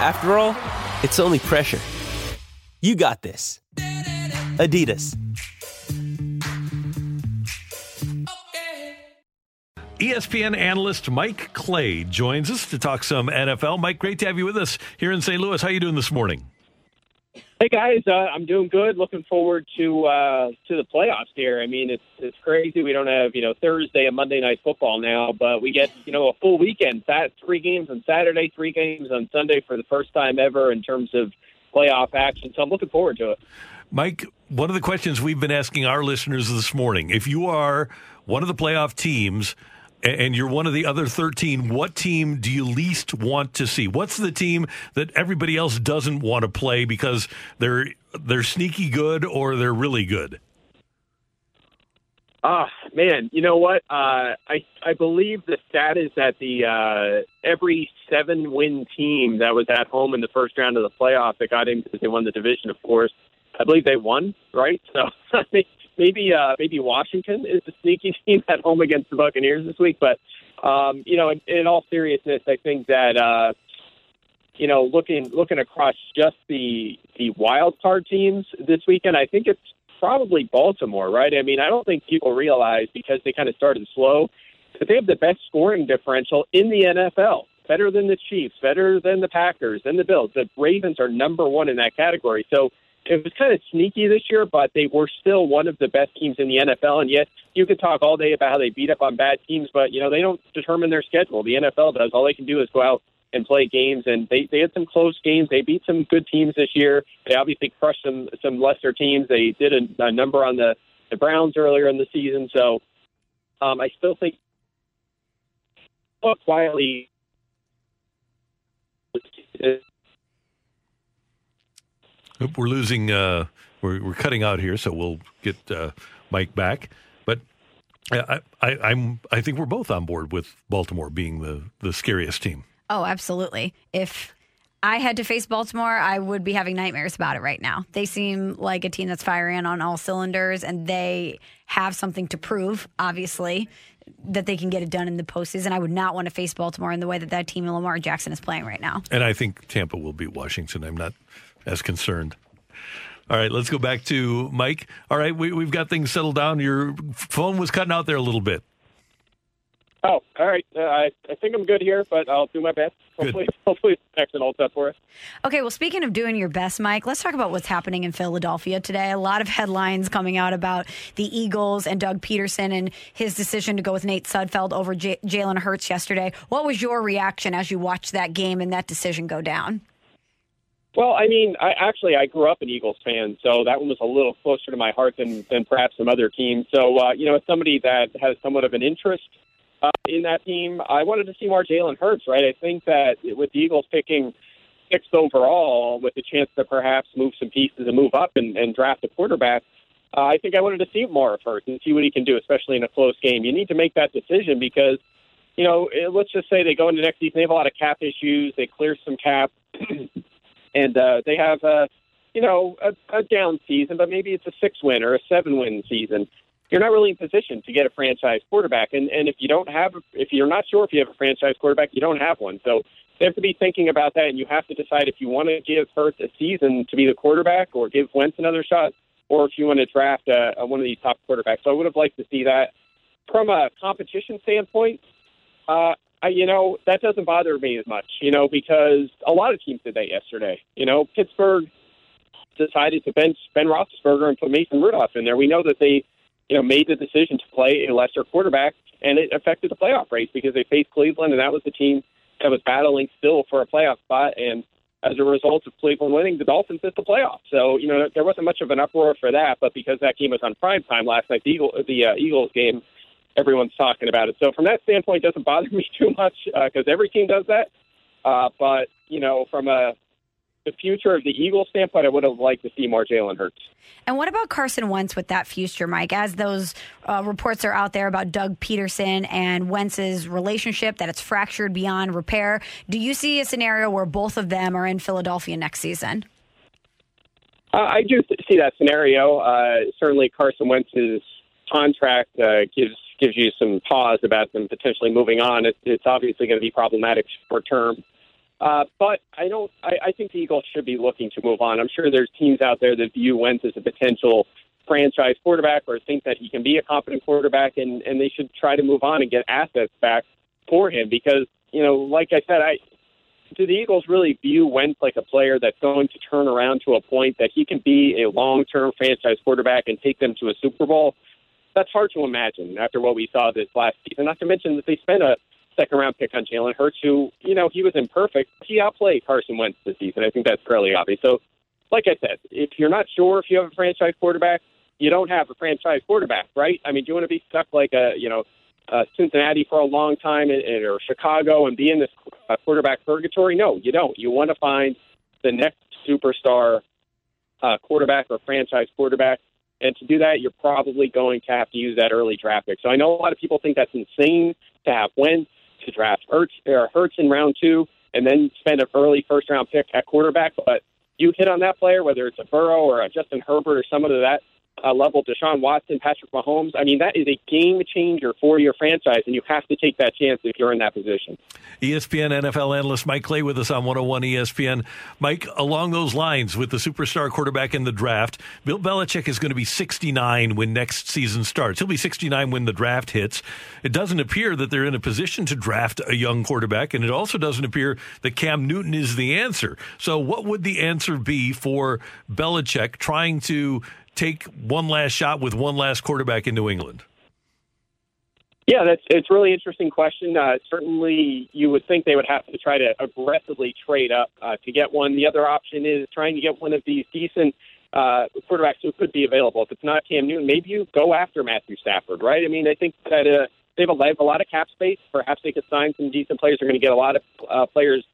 After all, it's only pressure. You got this. Adidas. ESPN analyst Mike Clay joins us to talk some NFL. Mike, great to have you with us here in St. Louis. How are you doing this morning? Hey guys, uh, I'm doing good. Looking forward to uh, to the playoffs here. I mean, it's it's crazy. We don't have you know Thursday and Monday night football now, but we get you know a full weekend. That three games on Saturday, three games on Sunday for the first time ever in terms of playoff action. So I'm looking forward to it. Mike, one of the questions we've been asking our listeners this morning: If you are one of the playoff teams and you're one of the other 13, what team do you least want to see? What's the team that everybody else doesn't want to play because they're they're sneaky good or they're really good? Ah, oh, man, you know what? Uh, I I believe the stat is that the uh, every seven win team that was at home in the first round of the playoff that got in because they won the division, of course. I believe they won, right? So I mean, maybe uh, maybe Washington is the sneaky team at home against the Buccaneers this week. But um, you know, in, in all seriousness, I think that uh, you know, looking looking across just the the wild card teams this weekend, I think it's probably Baltimore, right? I mean, I don't think people realize because they kind of started slow that they have the best scoring differential in the NFL. Better than the Chiefs, better than the Packers, than the Bills. The Ravens are number one in that category. So it was kind of sneaky this year, but they were still one of the best teams in the NFL. And yet, you could talk all day about how they beat up on bad teams, but you know they don't determine their schedule. The NFL does. All they can do is go out and play games, and they they had some close games. They beat some good teams this year. They obviously crushed some some lesser teams. They did a, a number on the the Browns earlier in the season. So um, I still think quietly we're losing. Uh, we're we're cutting out here, so we'll get uh, Mike back. But I, I, I'm I think we're both on board with Baltimore being the the scariest team. Oh, absolutely. If I had to face Baltimore, I would be having nightmares about it right now. They seem like a team that's firing on all cylinders, and they have something to prove, obviously, that they can get it done in the postseason. I would not want to face Baltimore in the way that that team and Lamar Jackson is playing right now. And I think Tampa will beat Washington. I'm not as concerned. All right, let's go back to Mike. All right, we, we've got things settled down. Your phone was cutting out there a little bit. Oh, all right. Uh, I, I think I'm good here, but I'll do my best. Hopefully, good. hopefully, next and all set for us. Okay. Well, speaking of doing your best, Mike, let's talk about what's happening in Philadelphia today. A lot of headlines coming out about the Eagles and Doug Pederson and his decision to go with Nate Sudfeld over J- Jalen Hurts yesterday. What was your reaction as you watched that game and that decision go down? Well, I mean, I actually I grew up an Eagles fan, so that one was a little closer to my heart than than perhaps some other teams. So, uh, you know, as somebody that has somewhat of an interest uh, in that team, I wanted to see more Jalen Hurts. Right, I think that with the Eagles picking sixth overall, with the chance to perhaps move some pieces and move up and, and draft a quarterback. Uh, I think I wanted to see more of Hurts and see what he can do, especially in a close game. You need to make that decision because, you know, let's just say they go into next season, they have a lot of cap issues, they clear some cap. and uh, they have a you know a, a down season, but maybe it's a six win or a seven win season. You're not really in position to get a franchise quarterback, and and if you don't have if you're not sure if you have a franchise quarterback, you don't have one. So they have to be thinking about that, and you have to decide if you want to give Hurts a season to be the quarterback, or give Wentz another shot, or if you want to draft a, one of these top quarterbacks. So I would have liked to see that. From a competition standpoint, uh, I, you know, that doesn't bother me as much, you know, because a lot of teams did that yesterday. You know, Pittsburgh decided to bench Ben Roethlisberger and put Mason Rudolph in there. We know that they, you know, made the decision to play a lesser quarterback, and it affected the playoff race because they faced Cleveland, and that was the team that was battling still for a playoff spot. And as a result of Cleveland winning, the Dolphins missed the playoffs. So, you know, there wasn't much of an uproar for that, but because that game was on prime time last night, the, Eagle, the uh, Eagles game everyone's talking about it. So from that standpoint, it doesn't bother me too much because uh, every team does that. Uh, but you know, from a the future of the Eagles standpoint, I would have liked to see more Jalen Hurts. And what about Carson Wentz with that future, Mike? As those uh, reports are out there about Doug Pederson and Wentz's relationship, that it's fractured beyond repair, do you see a scenario where both of them are in Philadelphia next season? Uh, I do see that scenario. Uh, certainly, Carson Wentz's contract uh, gives gives you some pause about them potentially moving on. It, it's obviously going to be problematic short term. Uh, but I don't. I, I think the Eagles should be looking to move on. I'm sure there's teams out there that view Wentz as a potential franchise quarterback or think that he can be a competent quarterback, and and they should try to move on and get assets back for him because you know, like I said, I do the Eagles really view Wentz like a player that's going to turn around to a point that he can be a long-term franchise quarterback and take them to a Super Bowl? That's hard to imagine after what we saw this last season. Not to mention that they spent a second round pick on Jalen Hurts, who, you know, he was imperfect. He outplayed Carson Wentz this season. I think that's fairly obvious. So, like I said, if you're not sure if you have a franchise quarterback, you don't have a franchise quarterback, right? I mean, do you want to be stuck like a, you know, uh, Cincinnati for a long time and, or Chicago and be in this uh, quarterback purgatory? No, you don't. You want to find the next superstar uh, quarterback or franchise quarterback. And to do that, you're probably going to have to use that early draft pick. So I know a lot of people think that's insane to have Wentz to draft Hurts, or Hurts in round two and then spend an early first round pick at quarterback. But you hit on that player, whether it's a Burrow or a Justin Herbert or someone of that uh, level, Deshaun Watson, Patrick Mahomes. I mean, that is a game changer for your franchise, and you have to take that chance if you're in that position. ESPN NFL analyst Mike Clay with us on 101 ESPN. Mike, along those lines, with the superstar quarterback in the draft, Bill Belichick is going to be 69 when next season starts. He'll be 69 when the draft hits. It doesn't appear that they're in a position to draft a young quarterback, and it also doesn't appear that Cam Newton is the answer. So, what would the answer be for Belichick trying to take one last shot with one last quarterback in New England? Yeah, that's it's really interesting question. Uh, certainly, you would think they would have to try to aggressively trade up uh, to get one. The other option is trying to get one of these decent uh, quarterbacks who could be available. If it's not Cam Newton, maybe you go after Matthew Stafford, right? I mean, I think that uh, they have a, a lot of cap space. Perhaps they could sign some decent players. They're going to get a lot of uh, players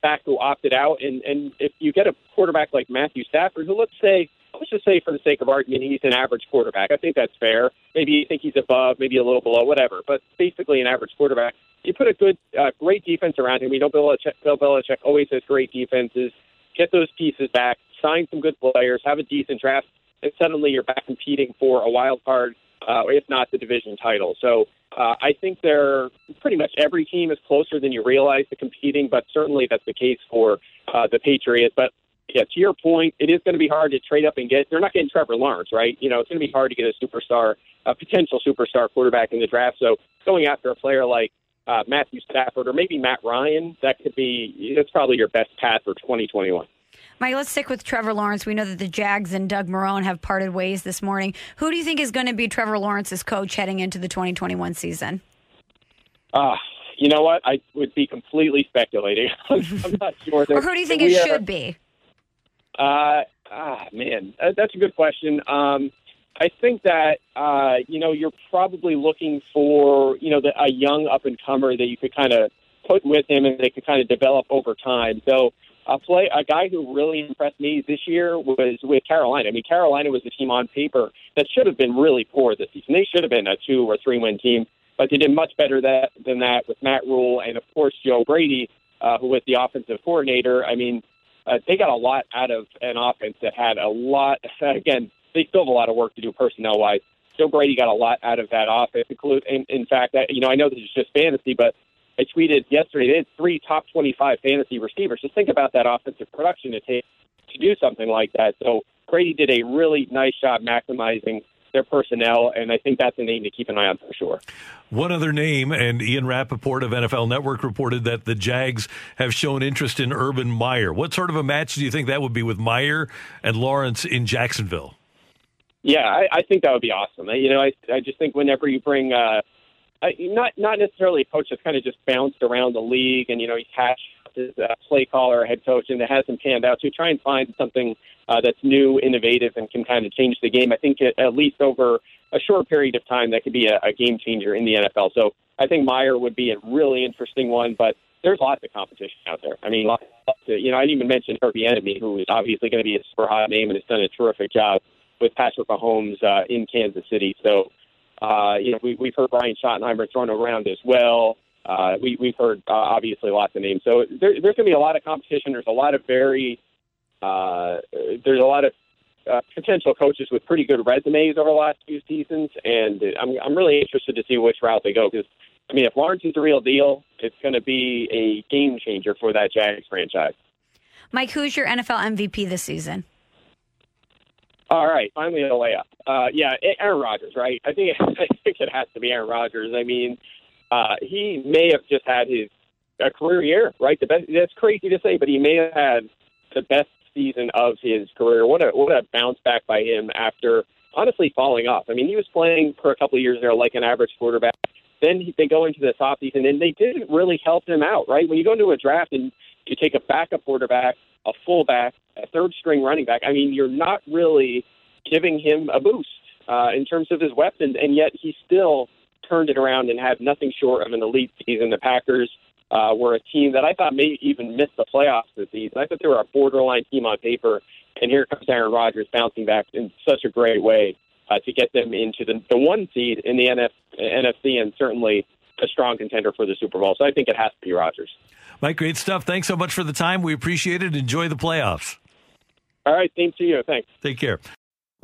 back who opted out, and and if you get a quarterback like Matthew Stafford, who let's say let's just say for the sake of argument, he's an average quarterback. I think that's fair. Maybe you think he's above, maybe a little below, whatever. But basically, an average quarterback. You put a good, uh, great defense around him. We know Bill Belichick, Bill Belichick always has great defenses. Get those pieces back, sign some good players, have a decent draft, and suddenly you're back competing for a wild card, uh, if not the division title. So uh, I think they're pretty much every team is closer than you realize to competing, but certainly that's the case for uh, the Patriots. But yeah, to your point, it is going to be hard to trade up and get. They're not getting Trevor Lawrence, right? You know, it's going to be hard to get a superstar, a potential superstar quarterback in the draft. So going after a player like uh, Matthew Stafford or maybe Matt Ryan, that could be that's probably your best path for 2021. Mike, let's stick with Trevor Lawrence. We know that the Jags and Doug Marrone have parted ways this morning. Who do you think is going to be Trevor Lawrence's coach heading into the 2021 season? Uh, you know what? I would be completely speculating. I'm not sure. or who do you think it should be? Uh, ah, man, that's a good question. Um, I think that uh, you know you're probably looking for you know the, a young up and comer that you could kind of put with him and they could kind of develop over time. So a play a guy who really impressed me this year was with Carolina. I mean, Carolina was the team on paper that should have been really poor this season. They should have been a two or three win team, but they did much better that, than that with Matt Rhule and of course Joe Brady, uh, who was the offensive coordinator. I mean, uh, they got a lot out of an offense that had a lot. Again, they still have a lot of work to do personnel wise. Joe Brady got a lot out of that offense. Include, in, in fact, that, you know, I know this is just fantasy, but I tweeted yesterday they had three top 25 fantasy receivers. Just think about that offensive production to take to do something like that. So Brady did a really nice job maximizing their personnel, and I think that's a name to keep an eye on for sure. One other name, and Ian Rapoport of NFL Network reported that the Jags have shown interest in Urban Meyer. What sort of a match do you think that would be with Meyer and Lawrence in Jacksonville? Yeah, I, I think that would be awesome. You know, I, I just think whenever you bring uh, not not necessarily a coach that's kind of just bounced around the league and you know he's hatched his uh, play caller, head coach, and it hasn't panned out. So try and find something uh, that's new, innovative, and can kind of change the game. I think at, at least over a short period of time, that could be a, a game changer in the NFL. So I think Meyer would be a really interesting one, but there's lots of competition out there. I mean, lots of, you know, I didn't even mention Eric Bieniemy, who is obviously going to be a super hot name and has done a terrific job with Patrick Mahomes uh, in Kansas City. So, uh, you know, we, we've heard Brian Schottenheimer thrown around as well. Uh, we, we've heard uh, obviously lots of names. So there, there's going to be a lot of competition. There's a lot of very, uh, there's a lot of uh, potential coaches with pretty good resumes over the last few seasons, and I'm I'm really interested to see which route they go because I mean if Lawrence is the real deal, it's going to be a game changer for that Jags franchise. Mike, who's your NFL MVP this season? All right, finally a layup. Uh, yeah, Aaron Rodgers, right? I think I think it has to be Aaron Rodgers. I mean, uh, he may have just had his a career year, right? The best. That's crazy to say, but he may have had the best season of his career. What a what a bounce back by him after honestly falling off. I mean, he was playing for a couple of years there like an average quarterback. Then he, they go into the offseason, and they didn't really help him out, right? When you go into a draft and you take a backup quarterback, a fullback, a third string running back, I mean, you're not really giving him a boost uh, in terms of his weapons, and yet he still turned it around and had nothing short of an elite season. The Packers uh, were a team that I thought may even miss the playoffs this season. I thought they were a borderline team on paper, and here comes Aaron Rodgers bouncing back in such a great way uh, to get them into the, the one seed in the NF, NFC and certainly a strong contender for the Super Bowl. So I think it has to be Rodgers. Mike, great stuff. Thanks so much for the time. We appreciate it. Enjoy the playoffs. All right. Same to you. Thanks. Take care.